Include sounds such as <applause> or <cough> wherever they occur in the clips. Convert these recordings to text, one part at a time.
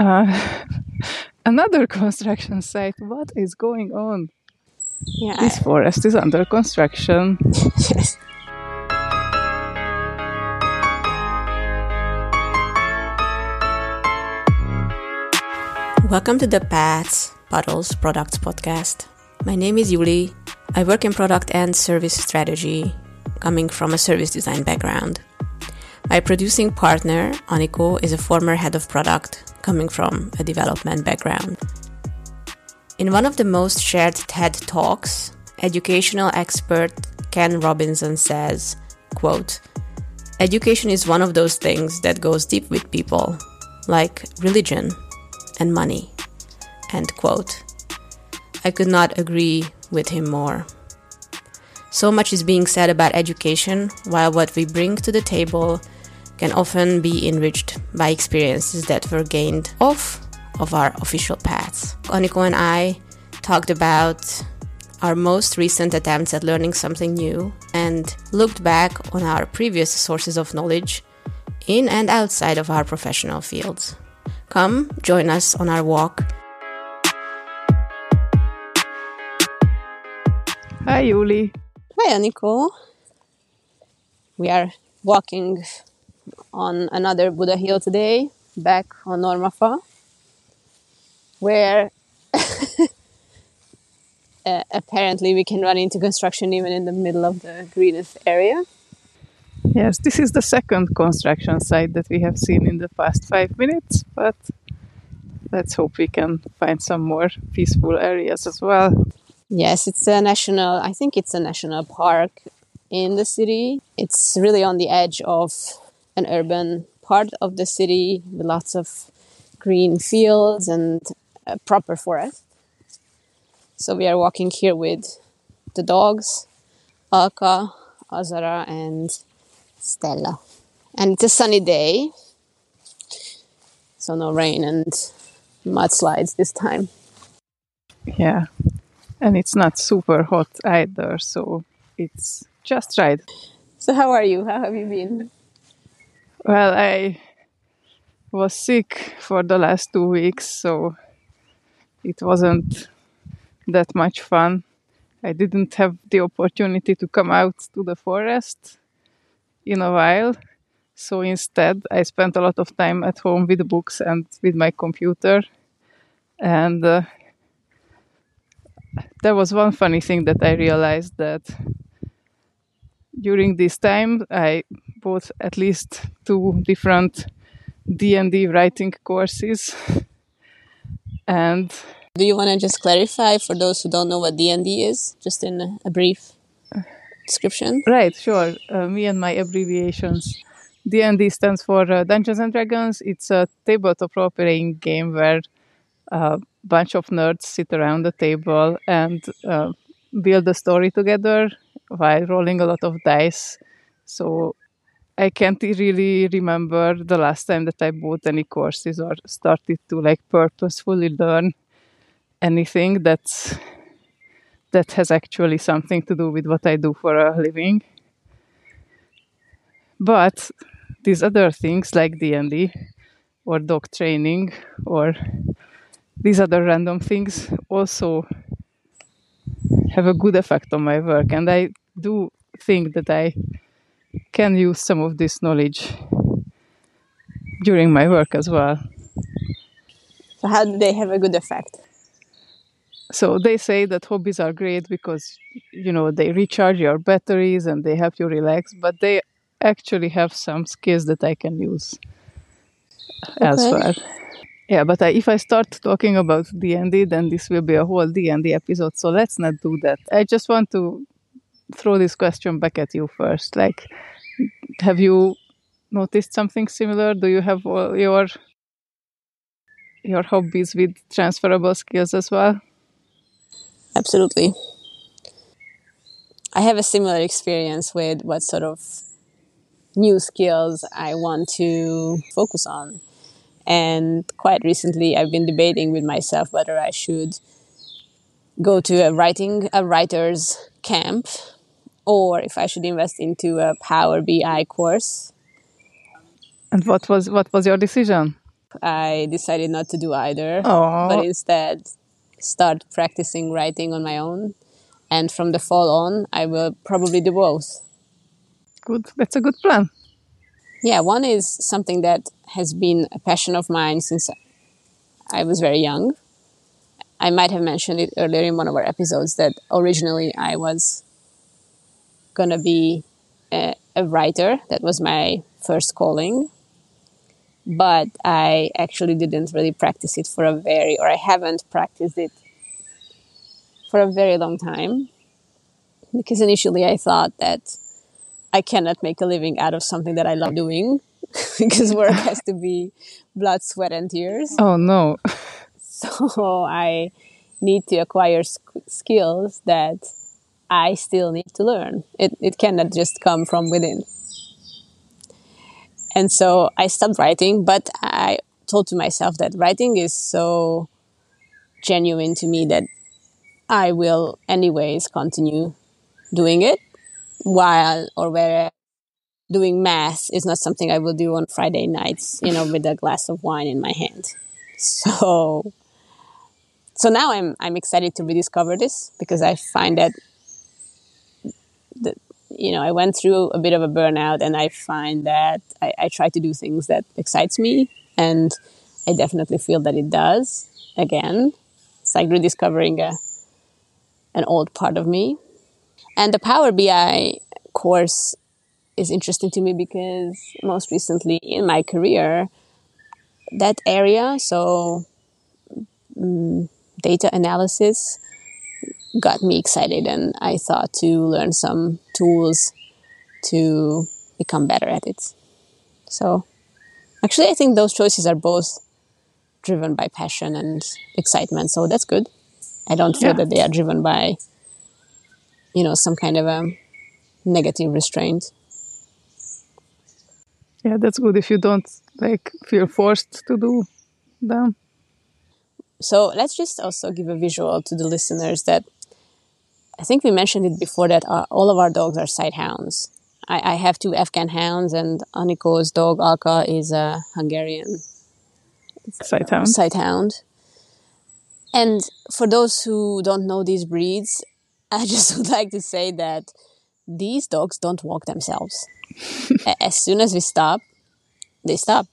Uh, <laughs> another construction site. What is going on? Yeah. This forest is under construction. yes. Welcome to the Paths Puddles Products Podcast. My name is Yuli. I work in product and service strategy, coming from a service design background. My producing partner, Aniko, is a former head of product, coming from a development background. In one of the most shared TED Talks, educational expert Ken Robinson says, quote, Education is one of those things that goes deep with people, like religion and money. End quote. I could not agree with him more. So much is being said about education, while what we bring to the table can often be enriched by experiences that were gained off of our official paths. Aniko and I talked about our most recent attempts at learning something new and looked back on our previous sources of knowledge in and outside of our professional fields. Come join us on our walk. Hi, Yuli. Hi, Aniko. We are walking on another Buda hill today, back on Normafa, where <laughs> uh, apparently we can run into construction even in the middle of the greenest area. Yes, this is the second construction site that we have seen in the past five minutes, but let's hope we can find some more peaceful areas as well. Yes, it's a national, I think it's a national park in the city. It's really on the edge of an urban part of the city with lots of green fields and a proper forest. So we are walking here with the dogs, Alka, Azara, and Stella. And it's a sunny day, so no rain and mudslides this time. Yeah, and it's not super hot either, so it's just right. So, how are you? How have you been? Well, I was sick for the last two weeks, so it wasn't that much fun. I didn't have the opportunity to come out to the forest in a while. So instead, I spent a lot of time at home with books and with my computer. And uh, there was one funny thing that I realized that during this time, I bought at least two different D&D writing courses. and do you want to just clarify for those who don't know what D&D is, just in a brief description? Right, sure. Uh, me and my abbreviations. D&D stands for uh, Dungeons and Dragons. It's a tabletop role-playing game where a bunch of nerds sit around the table and uh, build a story together while rolling a lot of dice. So I can't really remember the last time that I bought any courses or started to like purposefully learn anything that's that has actually something to do with what I do for a living. But these other things like D&D or dog training or these other random things also have a good effect on my work and I do think that I can use some of this knowledge during my work as well. So how do they have a good effect? So they say that hobbies are great because you know they recharge your batteries and they help you relax, but they actually have some skills that I can use okay. as well. Yeah, but I, if I start talking about D&D, then this will be a whole D&D episode. So let's not do that. I just want to throw this question back at you first. Like, have you noticed something similar? Do you have your your hobbies with transferable skills as well? Absolutely. I have a similar experience with what sort of new skills I want to focus on. And quite recently, I've been debating with myself whether I should go to a writing a writer's camp or if I should invest into a Power BI course. And what was what was your decision? I decided not to do either, Aww. but instead start practicing writing on my own. And from the fall on, I will probably do both. Good. That's a good plan. Yeah, one is something that has been a passion of mine since I was very young. I might have mentioned it earlier in one of our episodes that originally I was going to be a, a, writer. That was my first calling. But I actually didn't really practice it for a very, or I haven't practiced it for a very long time. Because initially I thought that I cannot make a living out of something that I love doing <laughs> because work has to be blood, sweat, and tears. Oh, no. <laughs> so I need to acquire skills that I still need to learn. It, it cannot just come from within. And so I stopped writing, but I told to myself that writing is so genuine to me that I will, anyways, continue doing it while or where doing math is not something I will do on Friday nights, you know, with a glass of wine in my hand. So, so now I'm I'm excited to rediscover this because I find that that you know I went through a bit of a burnout and I find that I, I try to do things that excites me and I definitely feel that it does again. It's like rediscovering a an old part of me and the Power BI course is interesting to me because most recently in my career, that area, so um, data analysis, got me excited, and I thought to learn some tools to become better at it. So, actually, I think those choices are both driven by passion and excitement, so that's good. I don't feel yeah. that they are driven by you know some kind of a negative restraint yeah that's good if you don't like feel forced to do them so let's just also give a visual to the listeners that i think we mentioned it before that our, all of our dogs are sight hounds. I, I have two afghan hounds and aniko's dog alka is a hungarian sight hound. sight hound. And for those who don't know these breeds <laughs> I just would like to say that these dogs don't walk themselves. <laughs> as soon as we stop, they stop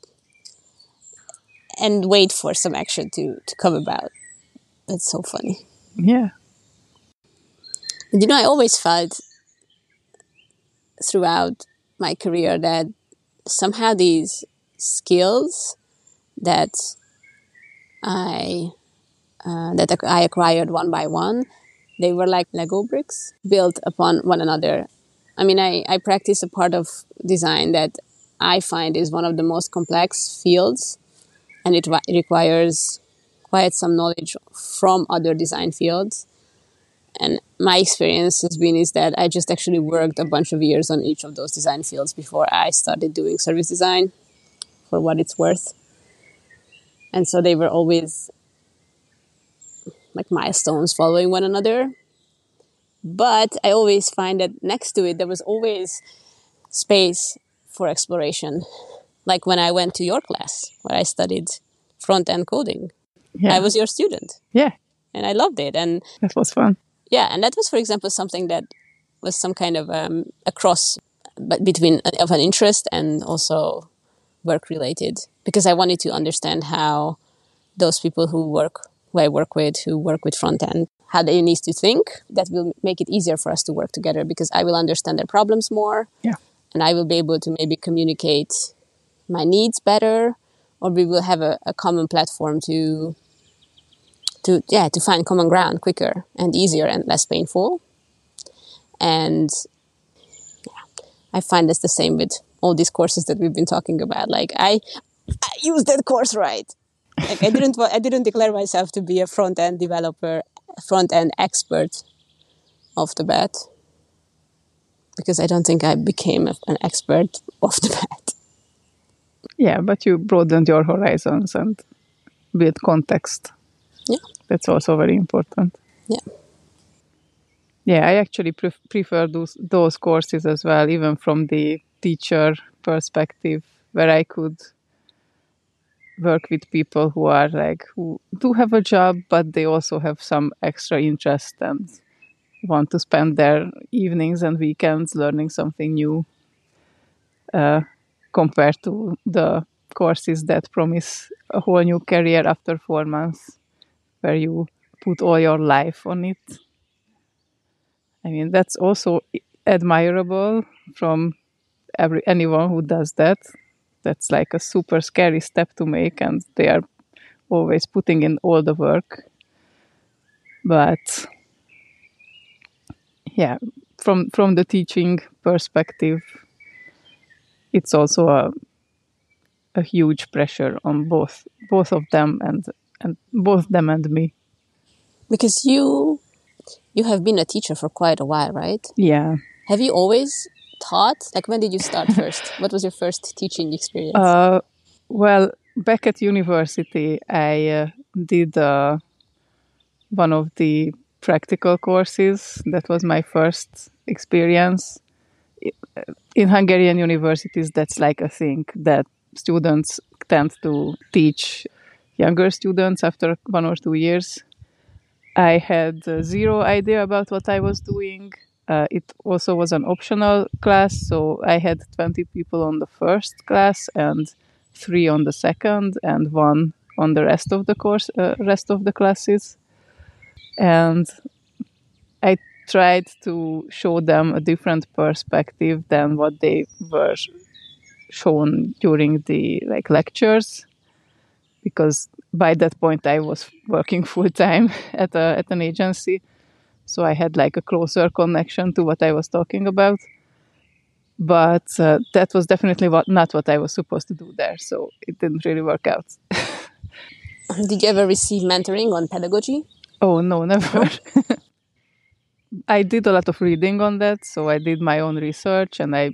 and wait for some action to, to come about. That's so funny. Yeah. And, you know, I always felt throughout my career that somehow these skills that I uh, that I acquired one by one they were like Lego bricks built upon one another. I mean, I, I practice a part of design that I find is one of the most complex fields, and it re- requires quite some knowledge from other design fields. And my experience has been is that I just actually worked a bunch of years on each of those design fields before I started doing service design, for what it's worth. And so they were always like milestones following one another. But I always find that next to it, there was always space for exploration. Like when I went to your class, where I studied front end coding, yeah. I was your student. Yeah. And I loved it. And that was fun. Yeah. And that was, for example, something that was some kind of um, a cross but between uh, of an interest and also work related because I wanted to understand how those people who work who I work with who work with front end, how they need to think. That will make it easier for us to work together because I will understand their problems more. Yeah. And I will be able to maybe communicate my needs better, or we will have a, a common platform to to yeah to find common ground quicker and easier and less painful. And yeah, I find it's the same with all these courses that we've been talking about. Like I, I use that course right like I didn't I didn't declare myself to be a front end developer, front end expert off the bat because I don't think I became an expert off the <laughs> bat. Yeah, but you broadened your horizons and built context. Yeah, that's also very important. Yeah. Yeah, I actually pre- prefer those those courses as well, even from the teacher perspective, where I could work with people who are like who do have a job but they also have some extra interest and want to spend their evenings and weekends learning something new uh, compared to the courses that promise a whole new career after four months where you put all your life on it. I mean that's also admirable from every anyone who does that. That's like a super scary step to make and they are always putting in all the work. But yeah from from the teaching perspective it's also a a huge pressure on both both of them and and both them and me because you you have been a teacher for quite a while right yeah have you always taught? Like, when did you start <laughs> first? what was your first teaching experience? Uh, well, back at university, I uh, did uh, one of the practical courses. That was my first experience. In Hungarian universities, that's like a thing that students tend to teach younger students after one or two years. I had uh, zero idea about what I was doing. Uh, it also was an optional class, so I had 20 people on the first class and three on the second, and one on the rest of the course, uh, rest of the classes. And I tried to show them a different perspective than what they were shown during the like lectures, because by that point I was working full time <laughs> at a at an agency so I had like a closer connection to what I was talking about. But uh, that was definitely what, not what I was supposed to do there, so it didn't really work out. <laughs> Did you ever receive mentoring on pedagogy? Oh no, <laughs> never. I did a lot of reading on that, so I did my own research and I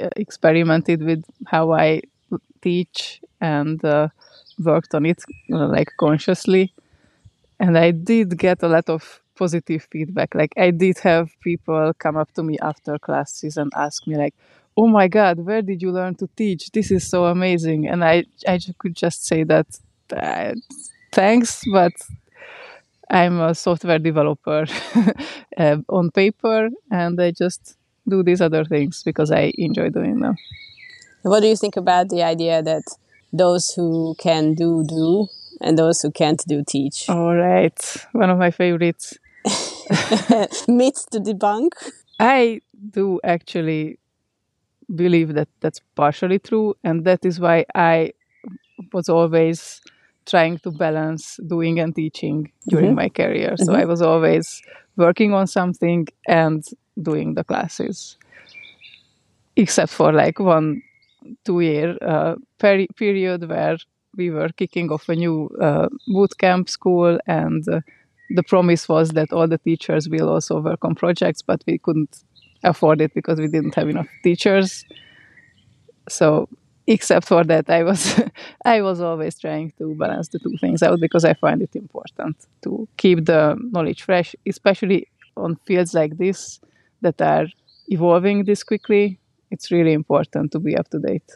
uh, experimented with how I teach and uh, worked on it know, like consciously. And I did get a lot of positive feedback. Like I did have people come up to me after classes and ask me like, "Oh my God, where did you learn to teach? This is so amazing!" And I I could just say that uh, thanks, but I'm a software developer <laughs> uh, on paper, and I just do these other things because I enjoy doing them. What do you think about the idea that those who can do do and those who can't do teach? All right, one of my favorites. <laughs> myths to debunk? I do actually believe that that's partially true, and that is why I was always trying to balance doing and teaching during mm-hmm. my career. So mm-hmm. I was always working on something and doing the classes, except for like one two year uh, peri- period where we were kicking off a new uh, boot camp school and uh, the promise was that all the teachers will also work on projects, but we couldn't afford it because we didn't have enough teachers. So except for that I was <laughs> I was always trying to balance the two things out because I find it important to keep the knowledge fresh, especially on fields like this that are evolving this quickly. It's really important to be up to date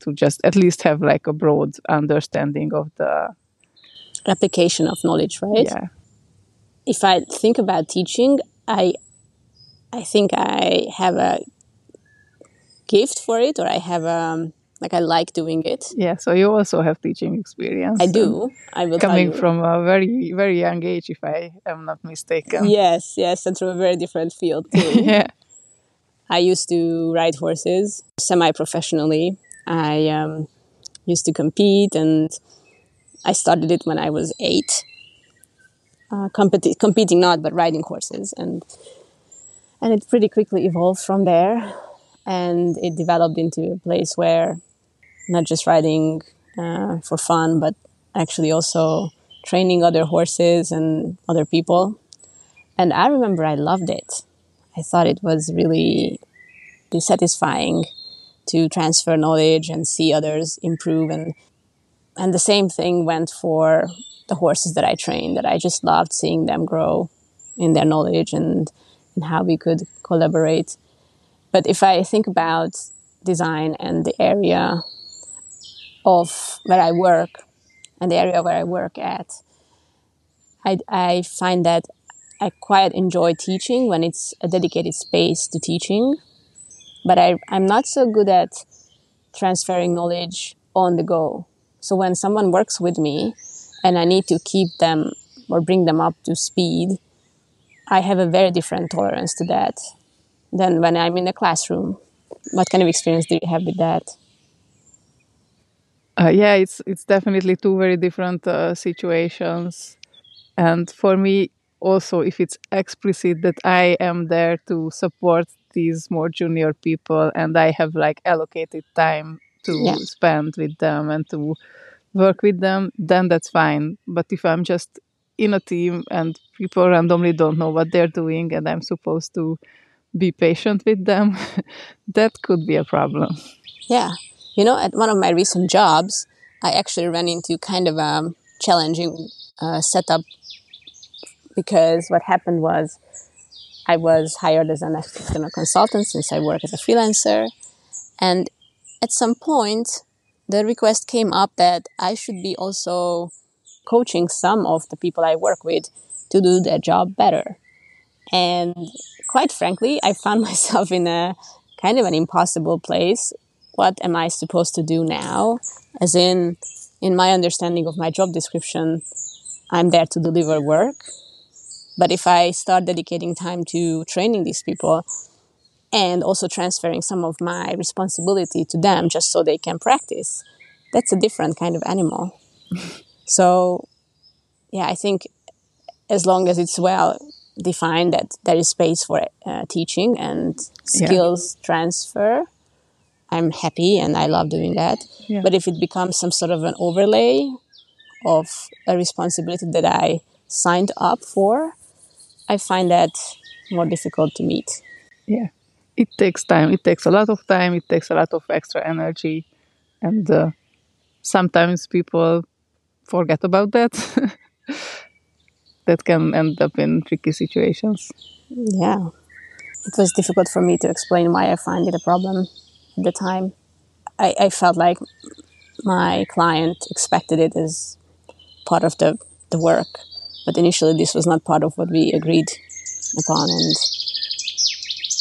to just at least have like a broad understanding of the application of knowledge, right? Yeah if I think about teaching, I I think I have a gift for it, or I have a um, like I like doing it. Yeah, so you also have teaching experience. I do. I will coming from a very very young age, if I am not mistaken. Yes, yes, and from a very different field <laughs> too. yeah. I used to ride horses semi-professionally. I um, used to compete, and I started it when I was eight uh, competi- competing not but riding horses and and it pretty quickly evolved from there and it developed into a place where not just riding uh, for fun but actually also training other horses and other people. And i remember i loved it. I thought it was really satisfying to transfer knowledge and see others improve. And and the same thing went for the horses that I trained, that I just loved seeing them grow in their knowledge and, and how we could collaborate. But if I think about design and the area of where I work and the area where I work at, I, I find that I quite enjoy teaching when it's a dedicated space to teaching, but I, I'm not so good at transferring knowledge on the go. So when someone works with me and I need to keep them or bring them up to speed, I have a very different tolerance to that than when I'm in the classroom. What kind of experience do you have with that? Uh, yeah, it's it's definitely two very different uh, situations, and for me also, if it's explicit that I am there to support these more junior people and I have like allocated time to yeah. spend with them and to work with them, then that's fine. But if I'm just in a team and people randomly don't know what they're doing and I'm supposed to be patient with them, <laughs> that could be a problem. Yeah. You know, at one of my recent jobs, I actually ran into kind of a challenging uh, setup because what happened was I was hired as an external consultant since I work as a freelancer. And at some point, the request came up that I should be also coaching some of the people I work with to do their job better. And quite frankly, I found <laughs> myself in a kind of an impossible place. What am I supposed to do now? As in, in my understanding of my job description, I'm there to deliver work. But if I start dedicating time to training these people and also transferring some of my responsibility to them just so they can practice, that's a different kind of animal. <laughs> so, yeah, I think as long as it's well defined that there is space for uh, teaching and skills yeah. transfer, I'm happy and I love doing that. Yeah. But if it becomes some sort of an overlay of a responsibility that I signed up for, I find that more difficult to meet. Yeah, it takes time. It takes a lot of time. It takes a lot of extra energy, and uh, sometimes people forget about that. <laughs> that can end up in tricky situations. Yeah, it was difficult for me to explain why I find it a problem the time. I, I felt like my client expected it as part of the, the work, but initially this was not part of what we agreed upon, and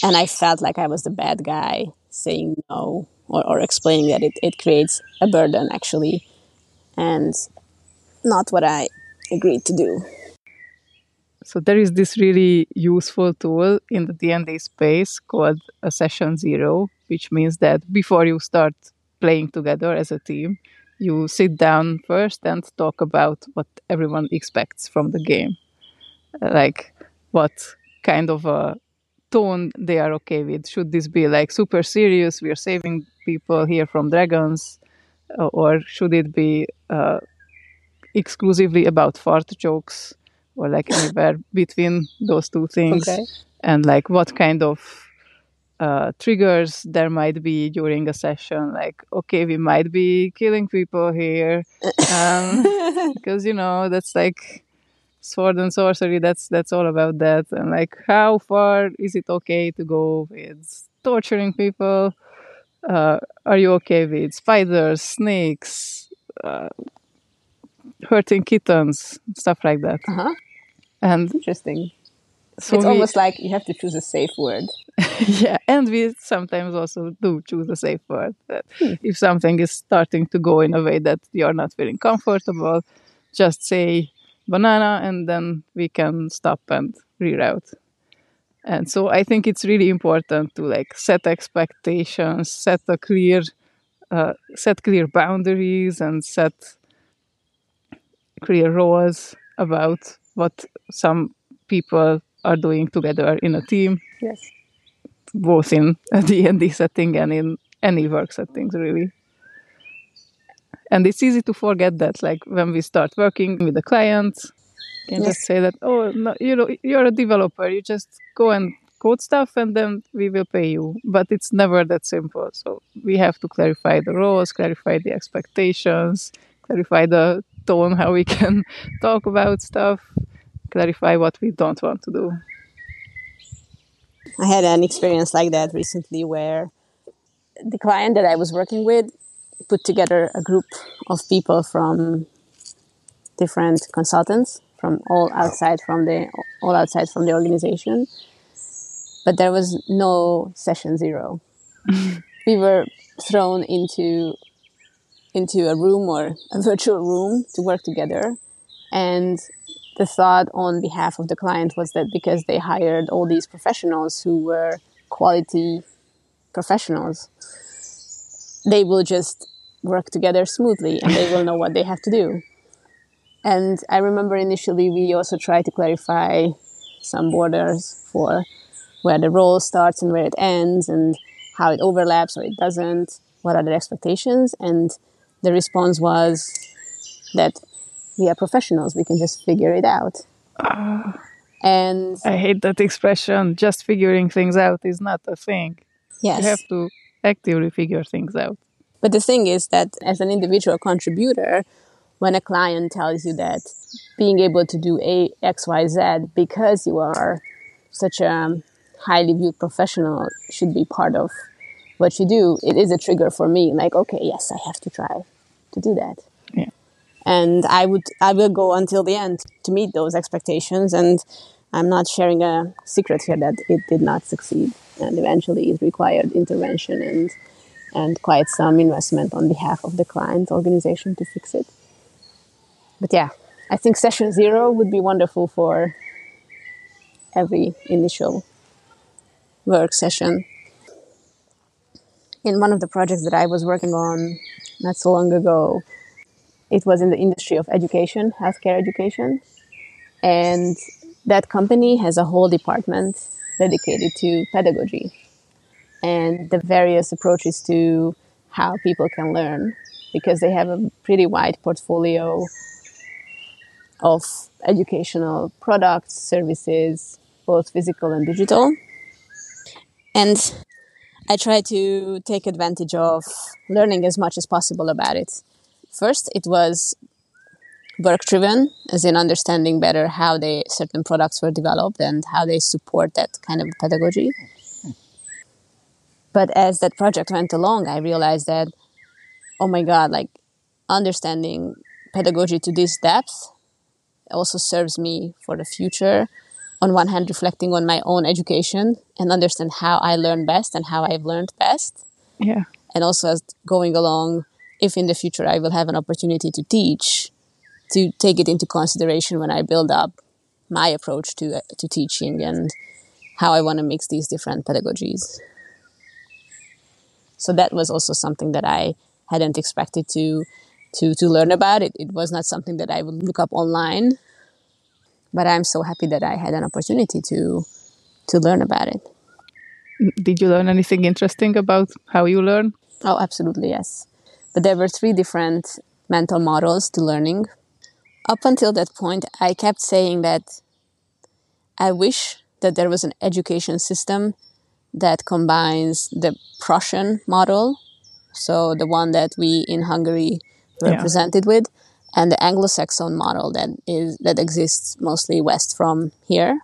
and I felt like I was the bad guy saying no or, or explaining that it, it creates a burden actually, and not what I agreed to do. So there is this really useful tool in the D&D space called a session zero, which means that before you start playing together as a team, you sit down first and talk about what everyone expects from the game. Like what kind of a tone they are okay with. Should this be like super serious? We are saving people here from dragons, or should it be uh, exclusively about fart jokes, or like anywhere between those two things? Okay. And like what kind of uh, triggers there might be during a session like okay we might be killing people here um, <laughs> because you know that's like sword and sorcery that's that's all about that and like how far is it okay to go with torturing people uh, are you okay with spiders snakes uh, hurting kittens stuff like that uh-huh. And interesting. So it's we, almost like you have to choose a safe word. <laughs> Yeah and we sometimes also do choose a safe word hmm. if something is starting to go in a way that you're not feeling comfortable just say banana and then we can stop and reroute. And so i think it's really important to like set expectations set a clear uh, set clear boundaries and set clear roles about what some people are doing together in a team. Yes. Both in <laughs> a d&d setting and in any work settings really. And it's easy to forget that like when we start working with the clients you can yes. just say that oh no, you know you're a developer you just go and code stuff and then we will pay you. But it's never that simple. So we have to clarify the roles clarify the expectations clarify the tone how we <laughs> can talk about stuff clarify what we don't want to do. I had an experience like that recently where the client that i was working with put together a group of people from different consultants from all outside from the all outside from the organization but there was no session zero. <laughs> We were thrown into into a room or a <laughs> virtual room to work together and the thought on behalf of the client was that because they hired all these professionals who were quality professionals they will just work together smoothly and they will know what they have to do and I remember initially we also tried to clarify some borders for where the role starts and where it ends and how it overlaps or it doesn't, what are the expectations. And the response was that we are professionals, we can just figure it out. Uh, and I hate that expression. Just figuring things out is not a thing. Yes. You have to actively figure things out. But the thing is that as an individual contributor, when a client tells you that being able to do a x y z because you are such a highly viewed professional should be part of what you do it is a trigger for me like okay yes i have to try to do that. And i would i will go until the end to meet those expectations. And i'm not sharing a secret here that it did not succeed. And eventually it required intervention and and quite some investment on behalf of the client organization to fix it. But yeah, I think session zero would be wonderful for every initial work session. In one of the projects that I was working on not so long ago, it was in the industry of education, healthcare education. And that company has a whole department dedicated to pedagogy and the various approaches to how people can learn because they have a pretty wide portfolio of educational products, services, both physical and digital. And I try to take advantage of learning as much as possible about it. First, it was work driven, as in understanding better how they certain products were developed and how they support that kind of pedagogy. But as that project went along, I realized that, oh my God, like understanding pedagogy to this depth also serves me for the future. On one hand, reflecting on my own education and understand how I learn best and how I've learned best. Yeah. And also as going along, if in the future I will have an opportunity to teach, to take it into consideration when I build up my approach to to teaching and how I want to mix these different pedagogies. So that was also something that I hadn't expected to to to learn about it. It was not something that I would look up online, but I'm so happy that I had an opportunity to to learn about it. Did you learn anything interesting about how you learn? Oh, absolutely, yes. But there were three different mental models to learning. Up until that point, I kept saying that I wish that there was an education system that combines the Prussian model, so the one that we in Hungary represented yeah. with, and the Anglo-Saxon model that is that exists mostly west from here.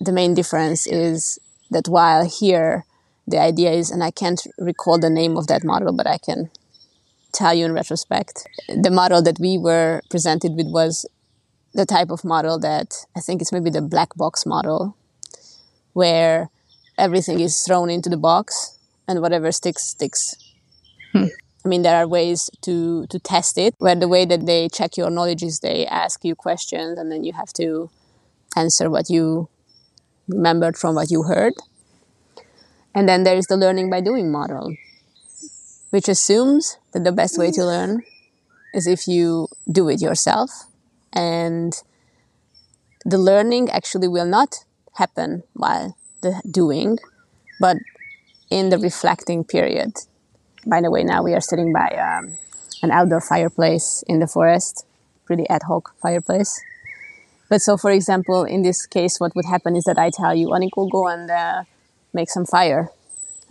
The main difference is that while here the idea is, and I can't recall the name of that model, but I can tell you in retrospect, the model that we were presented with was the type of model that I think it's maybe the black box model, where everything is thrown into the box and whatever sticks sticks. Hmm. I mean, there are ways to, to test it where the way that they check your knowledge is they ask you questions and then you have to answer what you remembered from what you heard. And then there is the learning by doing model, which assumes that the best way to learn is if you do it yourself. And the learning actually will not happen while the doing, but in the reflecting period by the way, now we are sitting by um, an outdoor fireplace in the forest, pretty ad hoc fireplace. But so, for example, in this case, what would happen is that I tell you, Aniko, go and uh, make some fire.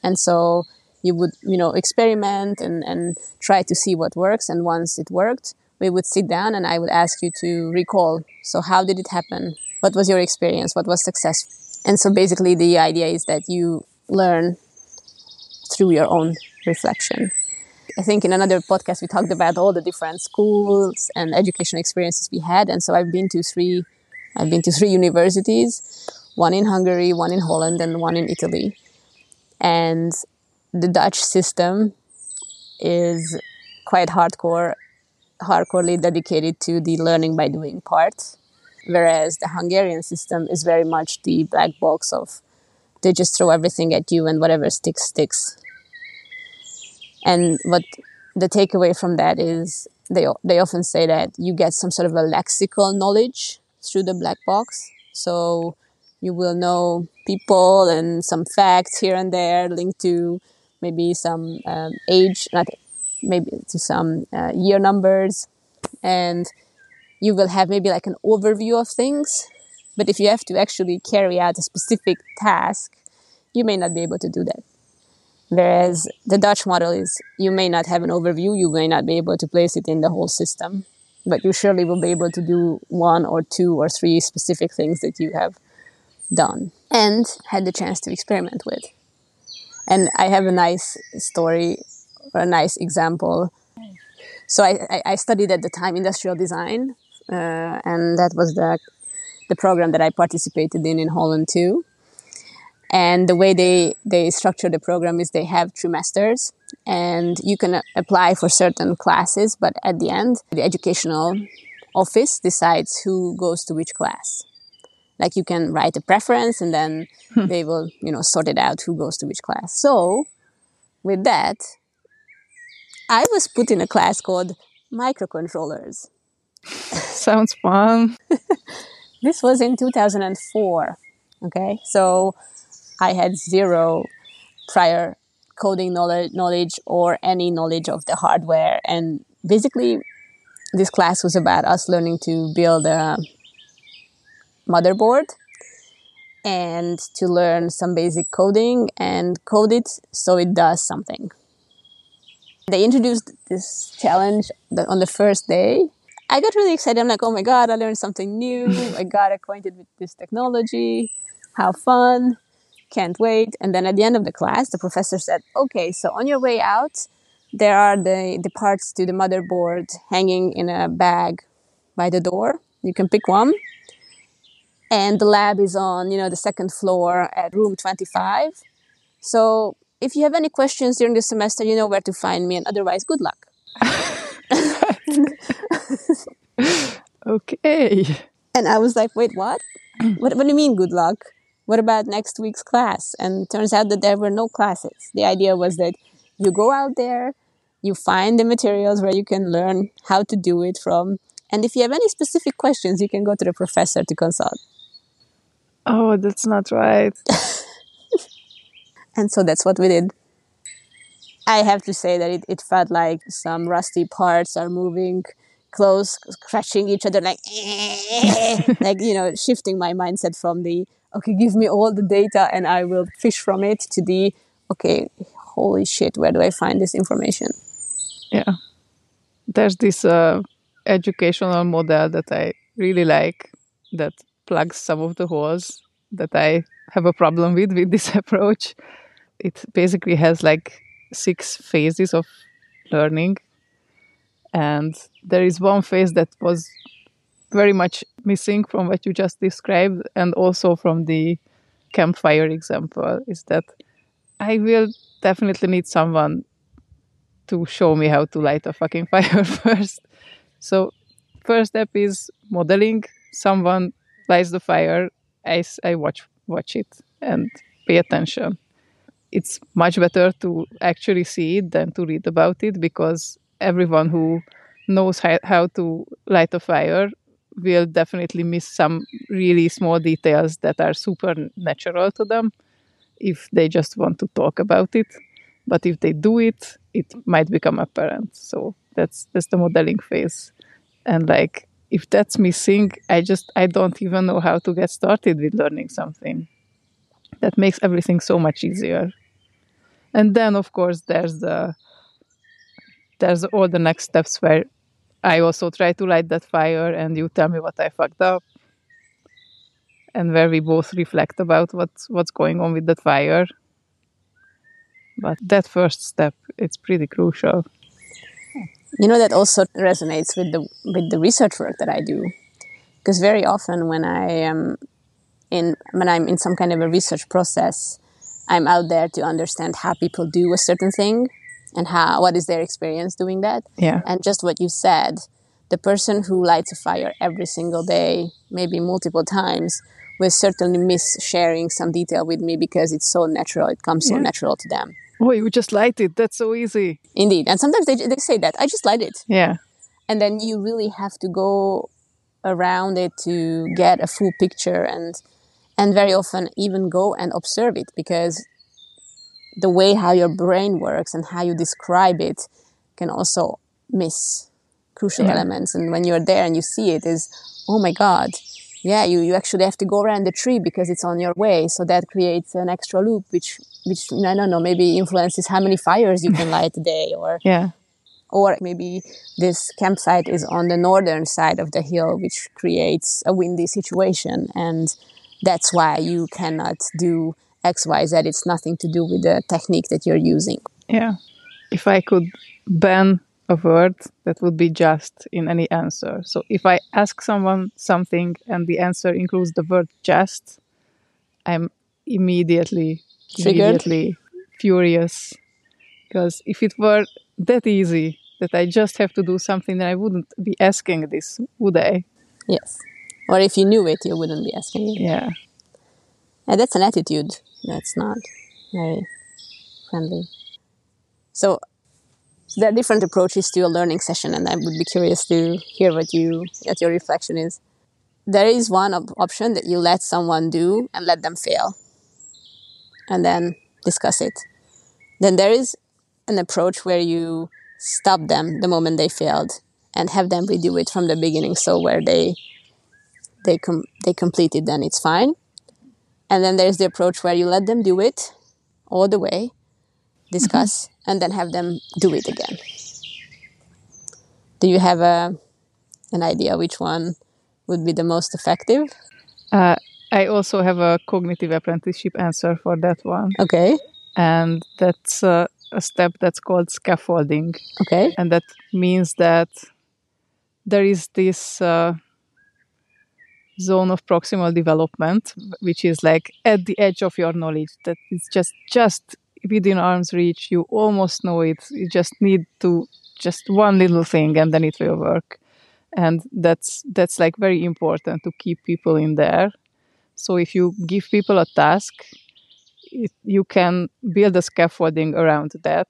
And so you would, you know, experiment and, and try to see what works. And once it worked, we would sit down and I would ask you to recall. So how did it happen? What was your experience? What was successful? And so basically the idea is that you learn through your own reflection. I think in another podcast we talked about all the different schools and educational experiences we had, and so I've been to three. I've been to three universities, one in Hungary, one in Holland, and one in Italy. And the Dutch system is quite hardcore, hardcorely dedicated to the learning by doing part, whereas the Hungarian system is very much the black box of they just throw everything at you and whatever sticks sticks. And what the takeaway from that is they they often say that you get some sort of a lexical knowledge through the black box. So you will know people and some facts here and there linked to maybe some um, age, not maybe to some uh, year numbers, and you will have maybe like an overview of things. But if you have to actually carry out a specific task, you may not be able to do that. Whereas the Dutch model is you may not have an overview, you may not be able to place it in the whole system, but you surely will be able to do one or two or three specific things that you have done and had the chance to experiment with. And I have a nice story or a nice example. So I, I studied at the time industrial design, uh, and that was the the program that I participated in in Holland too. And the way they, they structure the program is they have trimesters and you can apply for certain classes, but at the end, the educational office decides who goes to which class. Like you can write a preference and then hmm. they will, you know, sort it out who goes to which class. So with that, I was put in a class called microcontrollers. <laughs> Sounds fun. <laughs> this was in 2004. Okay. So I had zero prior coding knowledge, knowledge or any knowledge of the hardware. And basically, this class was about us learning to build a motherboard and to learn some basic coding and code it so it does something. They introduced this challenge on the first day. I got really excited. I'm like, oh my God, I learned something new. I got acquainted with this technology. How fun can't wait. And then at the end of the class, the professor said, okay, so on your way out, there are the, the parts to the motherboard hanging in a bag by the door. You can pick one. And the lab is on, you know, the second floor at room 25. So if you have any questions during the semester, you know where to find me. And otherwise, good luck. <laughs> okay. And I was like, wait, what? what? What do you mean, good luck? what about next week's class? And turns out that there were no classes. The idea was that you go out there, you find the materials where you can learn how to do it from. And if you have any specific questions, you can go to the professor to consult. Oh, that's not right. <laughs> and so that's what we did. I have to say that it, it felt like some rusty parts are moving close, scratching each other, like, <laughs> like, you know, shifting my mindset from the okay, give me all the data and I will fish from it to the, okay, holy shit, where do I find this information? Yeah. There's this uh, educational model that I really like that plugs some of the holes that I have a problem with with this <laughs> approach. It basically has like six phases of learning. And there is one phase that was very much missing from what you just described and also from the campfire example is that I will definitely need someone to show me how to light a fucking <laughs> fire first. So, first step is modeling. Someone lights the fire. I, I watch watch it and pay attention. It's much better to actually see it than to read about it because everyone who knows how, how to light a fire will definitely miss some really small details that are supernatural to them if they just want to talk about it. But if they do it, it might become apparent. So that's that's the modeling phase. And like if that's missing, I just I don't even know how to get started with learning something. That makes everything so much easier. And then of course there's the there's all the next steps where I also try to light that fire and you tell me what I fucked up. And where we both reflect about what's what's going on with that fire. But that first step, it's pretty crucial. You know that also resonates with the with the research work that I do, because very often when I am in when I'm in some kind of a research process, I'm out there to understand how people do a certain thing and how what is their experience doing that. Yeah. And just what you said, the person who lights a fire every single day, maybe multiple times, will certainly miss sharing some detail with me because it's so natural. It comes so natural to them. Oh, you just light it. That's so easy. Indeed. And sometimes they, they say that I just light it. Yeah. And then you really have to go around it to get a full picture and and very often even go and observe it because the way how your brain works and how you describe it can also miss crucial Yeah. elements and when you're there and you see it is oh my god yeah you, you actually have to go around the tree because it's on your way so that creates an extra loop which which i don't know maybe influences how many fires you can <laughs> light a day or Yeah. or maybe this campsite is on the northern side of the hill which creates a windy situation and that's why you cannot do xyz it's nothing to do with the technique that you're using Yeah. If I could ban a word, that would be just in any answer. So if I ask someone something and the answer includes the word just, I'm immediately? Immediately furious. Because if it were that easy that I just have to do something, then I wouldn't be asking this, would I? yes or if you knew it you wouldn't be asking it Yeah. and that's an attitude that's not very friendly so so there are different approaches to a learning session and i would be curious to hear what you what your reflection is there is one op- option that you let someone do and let them fail and then discuss it then there is an approach where you stop them the moment they failed and have them redo it from the beginning so where they they com- they complete it then it's fine and then there's the approach where you let them do it all the way, discuss, and then have them do it again. Do you have a, an idea which one would be the most effective? Uh, I also have a cognitive apprenticeship answer for that one. Okay, And that's uh, a step that's called scaffolding. okay, and that means that there is this uh, zone of proximal development which is like at the edge of your knowledge that it's just just within arm's reach you almost know it. You just need to just one little thing and then it will work. And that's that's like very important to keep people in there so if you give people a task it, you can build a scaffolding around that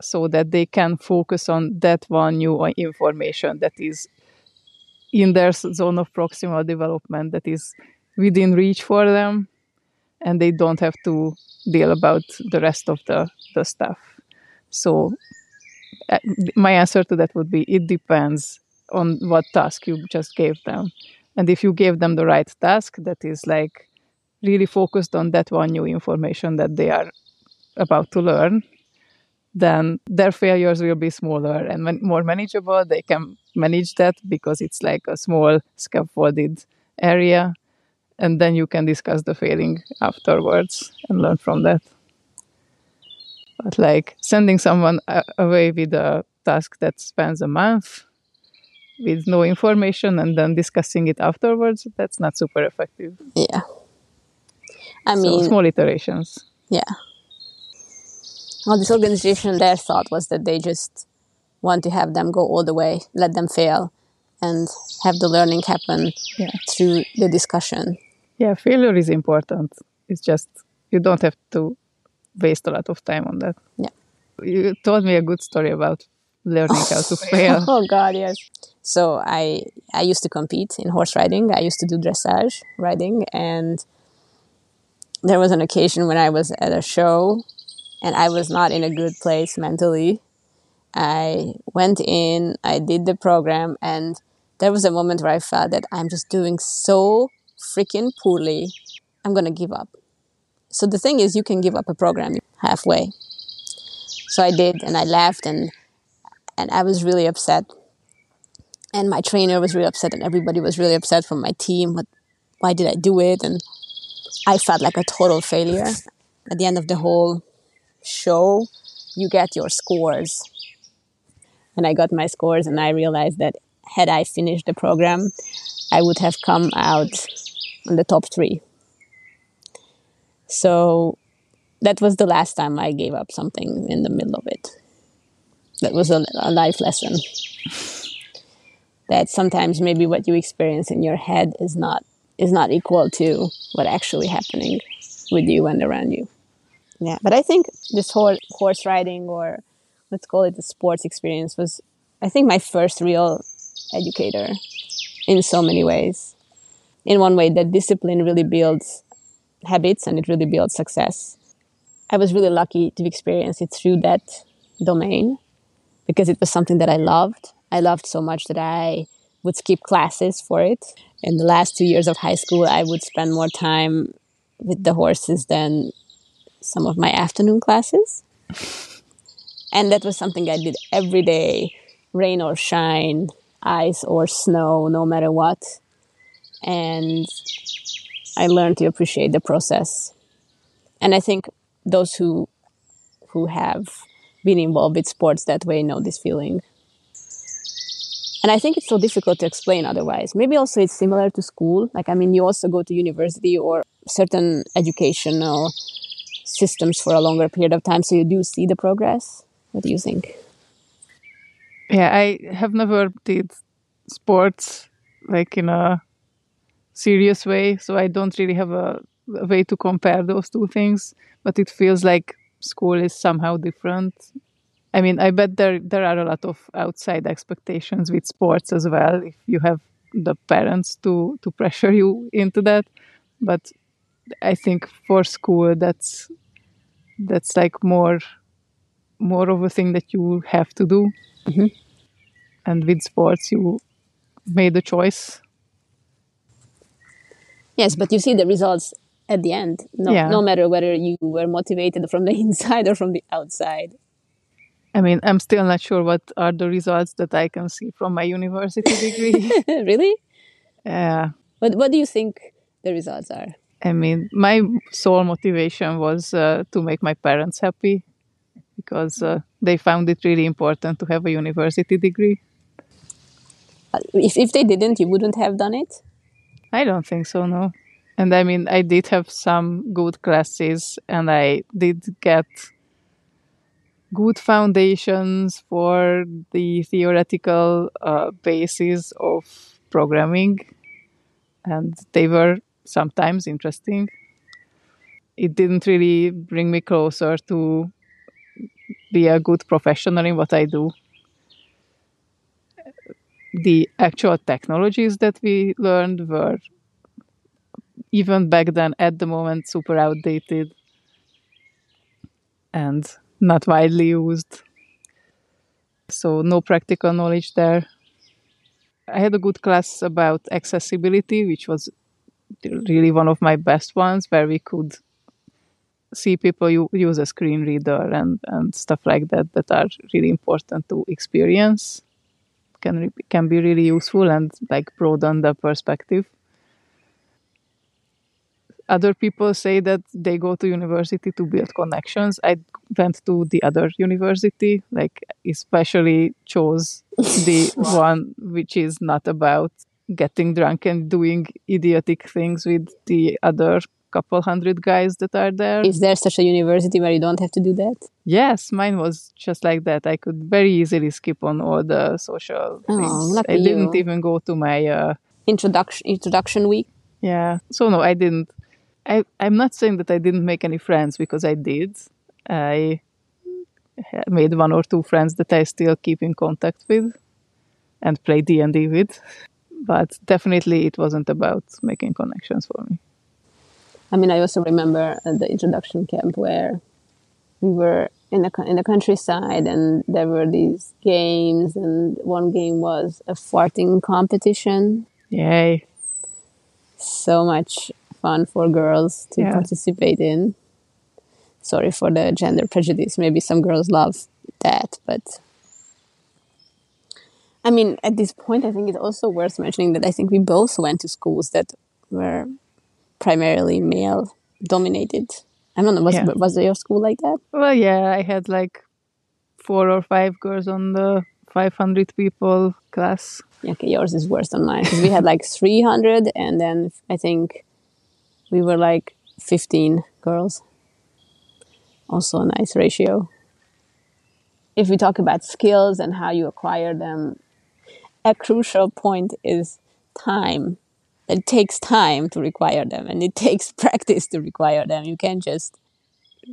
so that they can focus on that one new information that is in their zone of proximal development that is within reach for them and they don't have to deal about the rest of the, the stuff. So uh, my answer to that would be it depends on what task you just gave them and if you gave them the right task that is like really focused on that one new information that they are about to learn then their failures will be smaller and man- more manageable. They can manage that because it's like a small scaffolded area, and then you can discuss the failing afterwards and learn from that. But like sending someone a- away with a task that spans a month with no information and then discussing it afterwards, that's not super effective. yeah. I So mean, small iterations. yeah. Well, this organization, their thought was that they just want to have them go all the way, let them fail, and have the learning happen Yeah. through the discussion. Yeah, failure is important. It's just you don't have to waste a lot of time on that. Yeah. You told me a good story about learning how to <laughs> fail. Oh God, yes. So I I used to compete in horse riding. I used to do dressage riding, and there was an occasion when I was at a show, and I was not in a good place mentally. I went in, I did the program, and there was a moment where I felt that I'm just doing so freaking poorly. I'm gonna give up. So the thing is, you can give up a program halfway. So I did, and I left, and and I was really upset. And my trainer was really upset, and everybody was really upset from my team. What, why did I do it? And I felt like a total failure. At the end of the whole show, you get your scores. and I got my scores, and I realized that had I finished the program, I would have come out in the top three. So that was the last time I gave up something in the middle of it. That was a, a life lesson. that sometimes maybe what you experience in your head is not is not equal to what actually happening with you and around you. Yeah, but I think this whole horse riding or let's call it the sports experience was I think my first real educator in so many ways. In one way that discipline really builds habits and it really builds success. I was really lucky to experience it through that domain because it was something that I loved. I loved so much that I would skip classes for it. In the last two years of high school, I would spend more time with the horses than some of my afternoon classes. And that was something I did every day, rain or shine, ice or snow, no matter what. And I learned to appreciate the process. And I think those who who have been involved with sports that way know this feeling. And I think it's so difficult to explain otherwise. Maybe also it's similar to school. Like, I mean, you also go to university or certain educational systems for a longer period of time. So you do see the progress. What do you think? Yeah, I have never did sports like in a serious way. So I don't really have a, a way to compare those two things. But it feels like school is somehow different I mean, I bet there there are a lot of outside expectations with sports as well. If you have the parents to to pressure you into that, but I think for school that's that's like more more of a thing that you have to do. Mm-hmm. And with sports, you made a choice. Yes, but you see the results at the end. No, yeah. no matter whether you were motivated from the <laughs> inside or from the outside. I mean, I'm still not sure what are the results that I can see from my university degree. <laughs> really? Yeah. What What do you think the results are? I mean, my sole motivation was uh, to make my parents happy because uh, they found it really important to have a university degree. Uh, if if they didn't, you wouldn't have done it. I don't think so. No. And I mean, I did have some good classes, and I did get good foundations for the theoretical uh, basis of programming, and they were sometimes interesting. It didn't really bring me closer to be a good professional in what I do. The actual technologies that we learned were even back then at the moment super outdated and not widely used. So, no practical knowledge there. I had a good class about accessibility, which was really one of my best ones, where we could see people use a screen reader and, and stuff like that that are really important to experience can can be really useful and like broaden the perspective other people say that they go to university to build connections i went to the other university like especially chose <laughs> the one which is not about getting drunk and doing idiotic things with the other couple hundred guys that are there. Is there such a university where you don't have to do that? Yes, mine was just like that. I could very easily skip on all the social oh, things. I didn't even go to my uh, introduction introduction week. Yeah. So no, I didn't. I, I'm not saying that I didn't make any friends because I did. I made one or two friends that I still keep in contact with and play D&D with. But definitely it wasn't about making connections for me. I mean, I also remember the introduction camp where we were in the in the countryside, and there were these games, and one game was a farting competition. Yay! So much fun for girls to yeah. participate in. Sorry for the gender prejudice. Maybe some girls love that, but I mean, at this point, I think it's also worth mentioning that I think we both went to schools that were primarily male dominated. I don't know, was, yeah. was your school like that? Well, yeah, I had like four or five girls on the 500 people class. Okay, yours is worse than mine because we had like 300, and then I think we were like 15 girls. Also a nice ratio. If we talk about skills and how you acquire them, a crucial point is time. It takes time to require them, and it <laughs> takes practice to require them. You can't just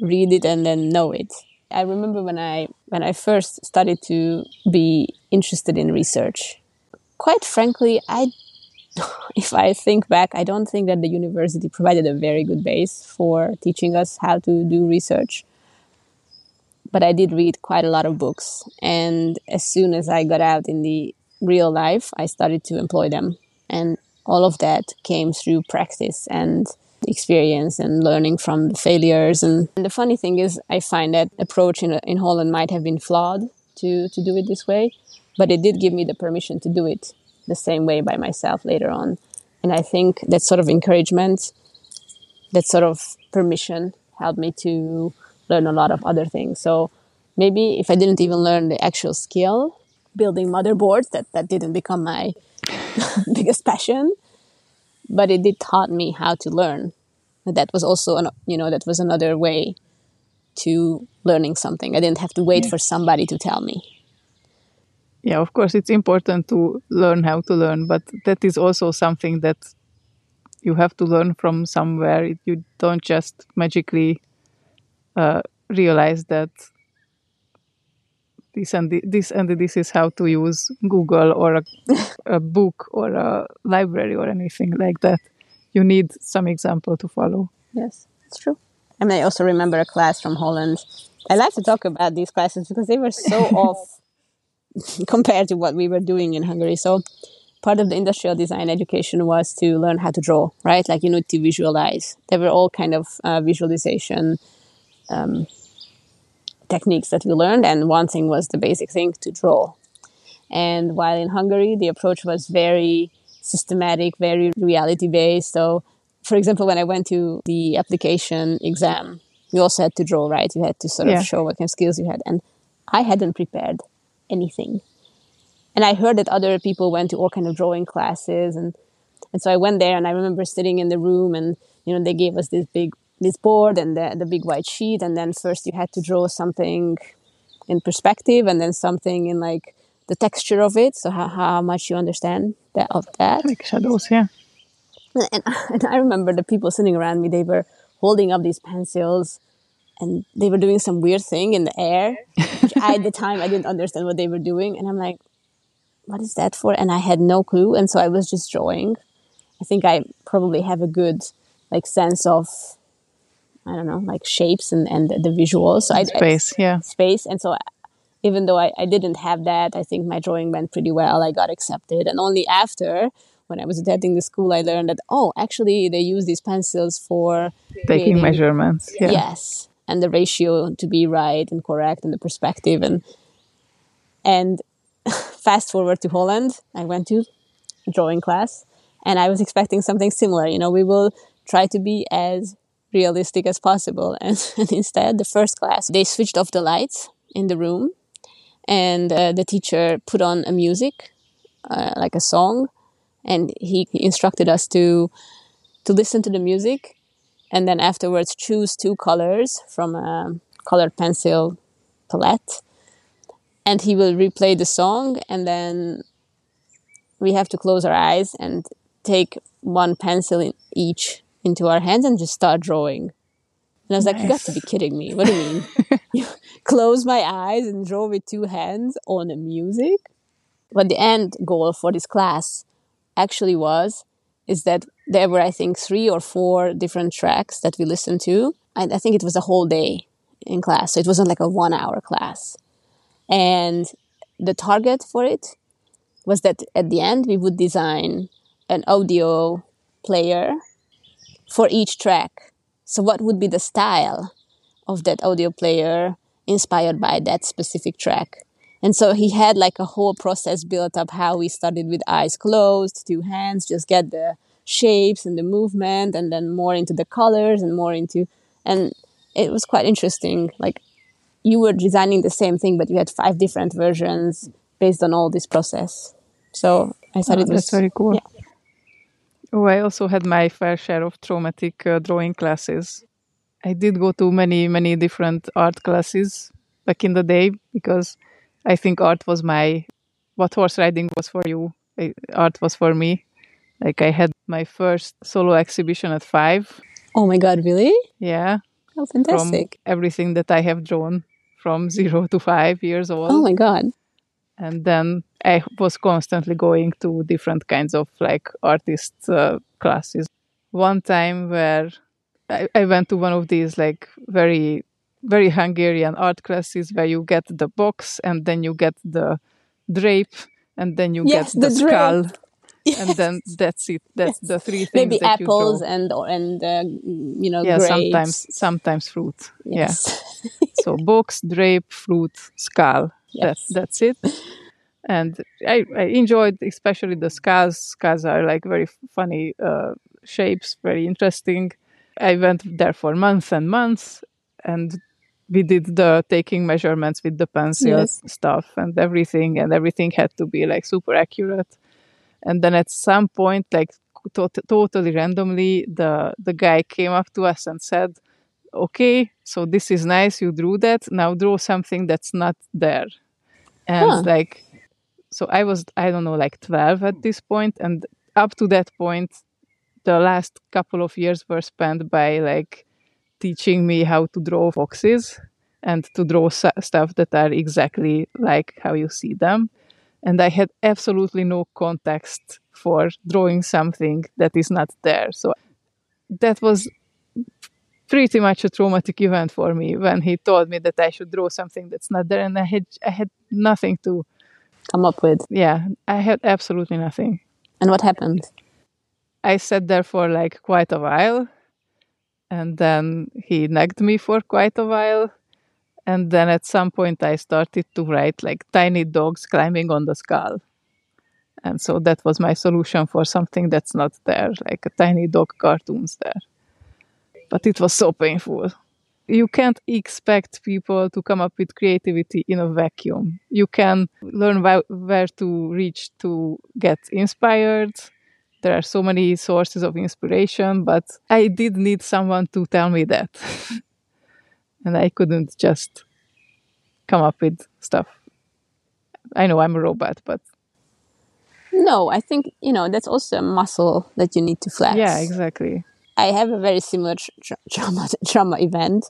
read it and then know it. I remember when I when I first started to be interested in research. Quite frankly, I <laughs> if I think back, I don't think that the university provided a very good base for teaching us how to do research. But I did read quite a lot of books, and as soon as I got out in the real life, I started to employ them, and all of that came through practice and experience and learning from the failures. And, and the funny thing is, I find that approach in, in Holland might have been flawed to, to do it this way, but it did give me the permission to do it the same way by myself later on. And I think that sort of encouragement, that sort of permission helped me to learn a lot of other things. So maybe if I didn't even learn the actual skill, building motherboards, that, that didn't become my <laughs> biggest passion but it did taught me how to learn. That was also, an, you know, that was another way to learning something. I didn't have to wait yeah. for somebody to tell me. Yeah, of course, it's important to learn how to learn, but that is also something that you have to learn from somewhere. You don't just magically uh, realize that this and the, this and this is how to use Google or a, <laughs> a book or a library or anything like that. You need some example to follow. Yes, it's true. I mean, I also remember a class from Holland. I like to talk about these classes because they were so <laughs> off <laughs> compared to what we were doing in Hungary. So, part of the industrial design education was to learn how to draw, right? Like you need to visualize. There were all kind of uh, visualization um, techniques that we learned, and one thing was the basic thing to draw. And while in Hungary, the approach was very systematic, very reality based. So, for example, when I went to the application exam, you also had to draw, right? You had to sort of yeah. show what kind of skills you had. And I hadn't prepared anything. And I heard that other people went to all kind of drawing classes and and so I went there and I remember sitting in the room and you know they gave us this big this board and the, the big white sheet and then first you had to draw something in perspective and then something in like the texture of it so how, how much you understand that of that like shadows yeah and, <laughs> and i remember the people sitting around me they were holding up these pencils and they were doing some weird thing in the air I, at the <laughs> time i didn't understand what they were doing and i'm like what is that for and i had no clue and so i was just drawing i think i probably have a good like sense of I don't know, like shapes and, and the visuals. So I, space, I, yeah. Space. And so even though I, I didn't have that, I think my drawing went pretty well. I got accepted. And only after, when I was attending the school, I learned that, oh, actually, they use these pencils for taking measurements. Yeah. Yes. And the ratio to be right and correct and the perspective. And, and <laughs> fast forward to Holland, I went to drawing class and I was expecting something similar. You know, we will try to be as realistic as possible. <laughs> And, and, instead, the first class, they switched off the lights in the room and uh, the teacher put on a music, uh, like a song, and he instructed us to to listen to the music and then afterwards choose two colors from a colored pencil palette and he will replay the song and then we have to close our eyes and take one pencil in each into our hands and just start drawing. And I was nice. like, you got to be kidding me. What do you mean? <laughs> you close my eyes and draw with two hands on a music? But the end goal for this class actually was is that there were, I think, three or four different tracks that we listened to. And I think it was a whole day in class. So it wasn't like a one hour class. And the target for it was that at the end we would design an audio player for each track. So, what would be the style of that audio player inspired by that specific track? And so he had like a whole process built up how we started with eyes closed, two hands, just get the shapes and the movement, and then more into the colors and more into, and it was quite interesting. Like you were designing the same thing, but you had five different versions based on all this process. So I thought Oh, it was that's very cool. yeah. Oh, I also had my fair share of traumatic uh, drawing classes. I did go to many, many different art classes back in the day because I think art was my what horse riding was for you. Art was for me. Like I had my first solo exhibition at five. Oh my god, really? Yeah, How from fantastic! everything that I have drawn from <laughs> zero to five years old. Oh my god. and then I was constantly going to different kinds of like artist uh, classes. One time where I, I went to one of these like very very Hungarian art classes where you get the box and then you get the drape and then you Yes, get the, the drape. Skull and then that's it. That's the three things Maybe that apples and or and uh, you know yeah, grapes. sometimes sometimes fruit. Yeah. Yes. <laughs> so box, drape, fruit, skull. Yes. That, that's it. And I, I enjoyed especially the skulls. Skulls are like very funny uh, shapes, very interesting. I went there for months and months, and we did the taking measurements with the pencil Yes. stuff and everything, and everything had to be like super accurate. And then at some point, like tot- totally randomly, the the guy came up to us and said, okay, so this is nice, you drew that, now draw something that's not there. And Huh. like, so I was, I don't know, like 12 at this point, and up to that point, the last couple of years were spent by like teaching me how to draw foxes and to draw stuff that are exactly like how you see them. And I had absolutely no context for drawing something that is not there. So that was pretty much a traumatic event for me when he told me that I should draw something that's not there, and I had I had nothing to. Come up with. Yeah, I had absolutely nothing. And what happened? I sat there for like quite a while, and then he nagged me for quite a while, and then at some point I started to write like tiny dogs climbing on the skull. And so that was my solution for something that's not there, like a tiny dog cartoons there. But it was so painful. You can't expect people to come up with creativity in a vacuum. You can learn wh- where to reach to get inspired. There are so many sources of inspiration, but I did need someone to tell me that. <laughs> and I couldn't just come up with stuff. I know I'm a robot, but No, I think you know that's also a muscle that you need to flex. yeah, exactly. I have a very similar tr- tr- <laughs> trauma trauma event,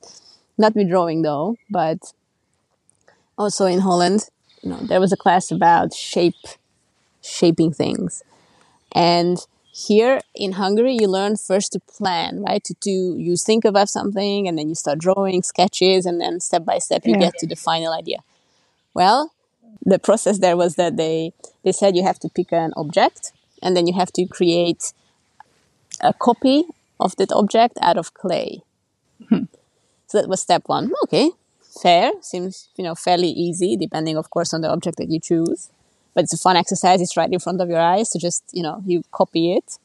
not with drawing though, but also in Holland. You know, there was a class about shape, shaping things, and here in Hungary, you learn first to plan, right? To do you think about something, and then you start drawing sketches, and then step by step you Yeah. get to the final idea. Well, the process there was that they they said you have to pick an object, and then you have to create a copy of that object out of clay. Hmm. So that was step one. Okay, fair. Seems you know fairly easy, depending, of course, on the object that you choose. But it's a fun exercise. It's right in front of your eyes, so just you know you copy it.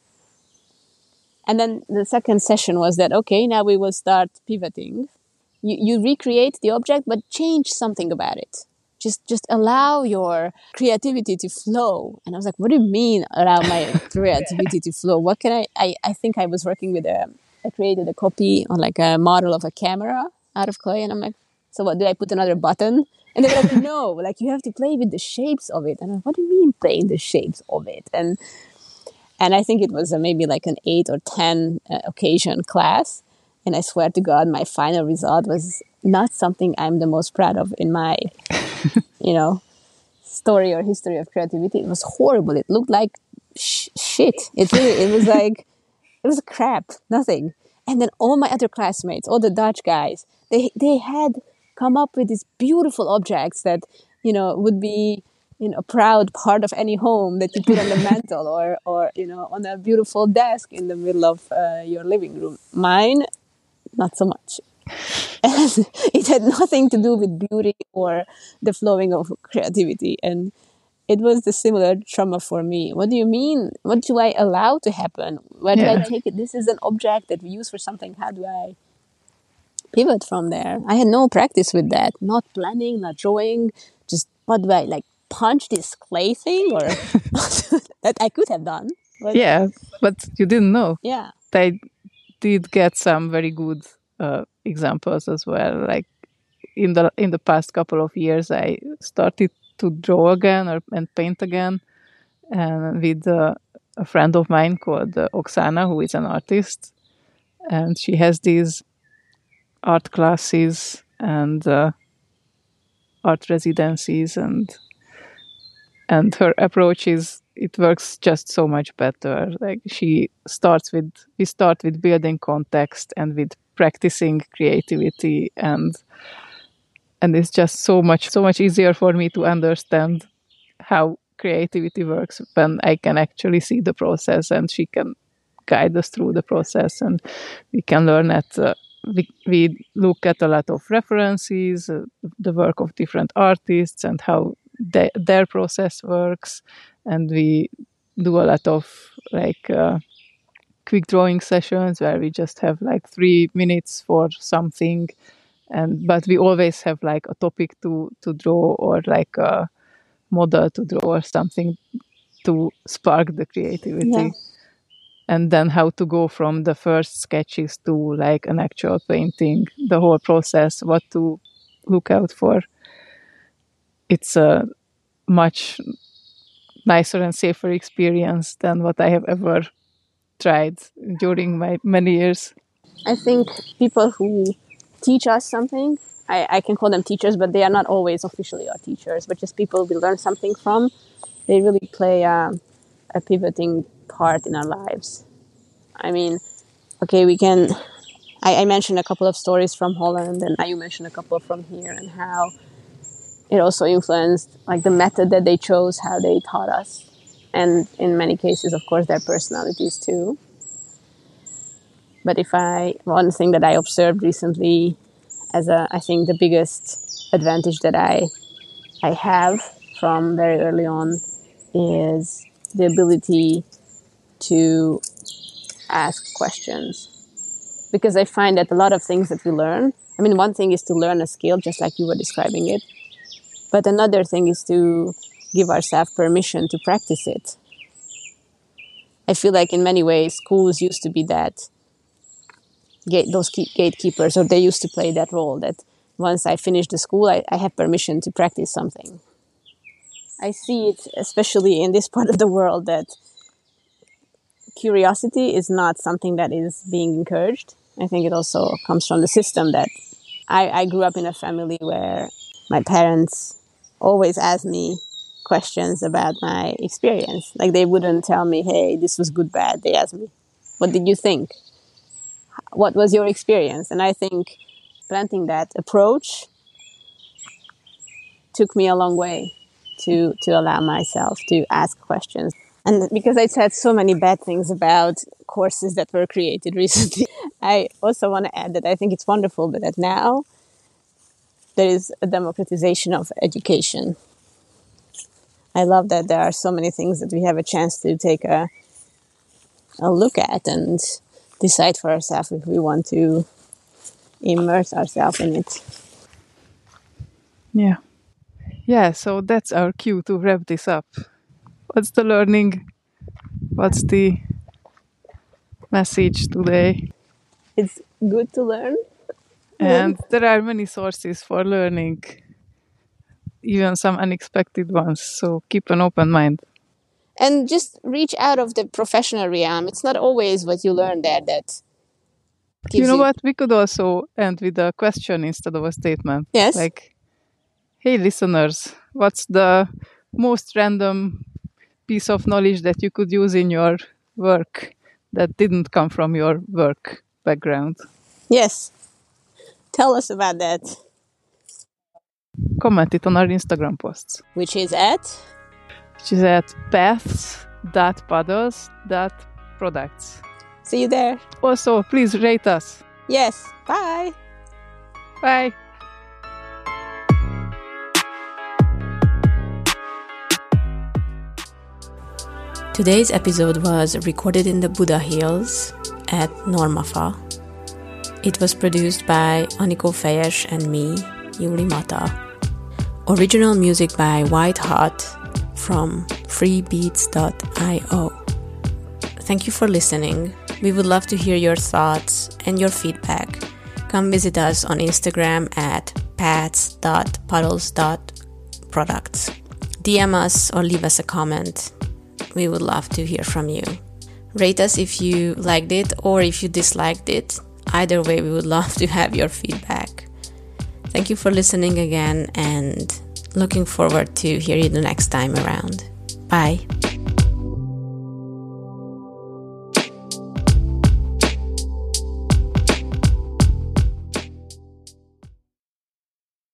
And then the second session was that okay, now we will start pivoting. You you recreate the object, but change something about it. Just just allow your creativity to flow. And I was like, what do you mean allow my <laughs> creativity to flow? What can I, I? I think I was working with a. I created a copy on like a model of a camera out of clay, and I'm like, so what? Do I put another button? And they were like, no, like you have to play with the shapes of it. And I'm like, what do you mean playing the shapes of it? And and I think it was a, maybe like an eight or ten uh, occasion class. And I swear to God, my final result was not something I'm the most proud of in my, <laughs> you know, story or history of creativity. It was horrible. It looked like sh- shit. It really, it was like, it was crap, nothing. And then all my other classmates, all the Dutch guys, they they had come up with these beautiful objects that you know would be you know a proud part of any home that you put on the <laughs> mantle or or you know on a beautiful desk in the middle of uh, your living room. Mine, not so much. <laughs> And it had nothing to do with beauty or the flowing of creativity and it was the similar trauma for me. What do you mean? What do I allow to happen? Where do I take it? This is an object that we use for something. How do I pivot from there? I had no practice with that. Not planning, not drawing. Just what do I like? punch this clay thing or <laughs> that I could have done. But yeah, but you didn't know. Yeah. They did get some very good uh, examples as well. Like in the in the past couple of years, I started to draw again or and paint again, and with uh, a friend of mine called uh, Oksana, who is an artist, and she has these art classes and uh, art residencies and and her approach is it works just so much better. Like she starts with we start with building context and with practicing creativity and and it's just so much so much easier for me to understand how creativity works when i can actually see the process and she can guide us through the process and we can learn at uh, we, we look at a lot of references uh, the work of different artists and how their process works. And we do a lot of like uh, quick drawing sessions where we just have like three minutes for something. And but we always have like a topic to to draw or like a model to draw or something to spark the creativity. Yeah. And then how to go from the first sketches to like an actual painting the whole process what to look out for it's a much nicer and safer experience than what I have ever tried during my many years. I think people who teach us something, I, I can call them teachers, but they are not always officially our teachers, but just people we learn something from. They really play a, a pivoting part in our lives. I mean, okay, we can. I, I mentioned a couple of stories from Holland, and you mentioned a couple from here, and how it also influenced like the method that they chose, how they taught us, and in many cases, of course, their personalities too. But if I one thing that I observed recently, as a I think the biggest advantage that I I have from very early on is the ability to ask questions because I find that a lot of things that we learn. I mean, one thing is to learn a skill, just like you were describing it, but another thing is to give ourselves permission to practice it. I feel like in many ways, schools used to be that gate, those gatekeepers, or they used to play that role that once I finish the school, I, I have permission to practice something. I see it, especially in this <laughs> part of the world, that curiosity is not something that is being encouraged. I think it also comes from the system that I, I grew up in a family where my parents always asked me questions about my experience. Like they wouldn't tell me, hey, this was good, bad. They asked me, what did you think? What was your experience? And I think planting that approach took me a long way to, to allow myself to ask questions. And because I said so many bad things about courses that were created <laughs> recently, I also want to add that I think it's wonderful that now there is a democratization of education. I love that there are so many things that we have a chance to take a, a look at and decide for ourselves if we want to immerse ourselves in it. Yeah. Yeah, so that's our cue to wrap this up. What's the learning? What's the message today? It's good to learn. And there are many sources for learning even some unexpected ones so keep an open mind. And just reach out of the professional realm. It's not always what you learn there that you know you... what? We could also end with a question instead of a statement. Yes. Like hey listeners what's the most random piece of knowledge that you could use in your work that didn't come from your work background yes Tell us about that. Comment it on our Instagram posts. Which is at? Which is at paths.puddles.products. See you there. Also, please rate us. Yes. Bye. Bye. Today's episode was recorded in the Buda Hills at Normafa, it was produced by Aniko Fejes and me, Yuli Mata. Original music by White Hot from freebeats.io. Thank you for listening. We would love to hear your thoughts and your feedback. Come visit us on Instagram at paths.puddles.products. DM us or leave us a comment. We would love to hear from you. Rate us if you liked it or if you disliked it. Either way, we would <laughs> love to have your feedback. Thank you for listening again and looking forward to hear you the next time around. Bye.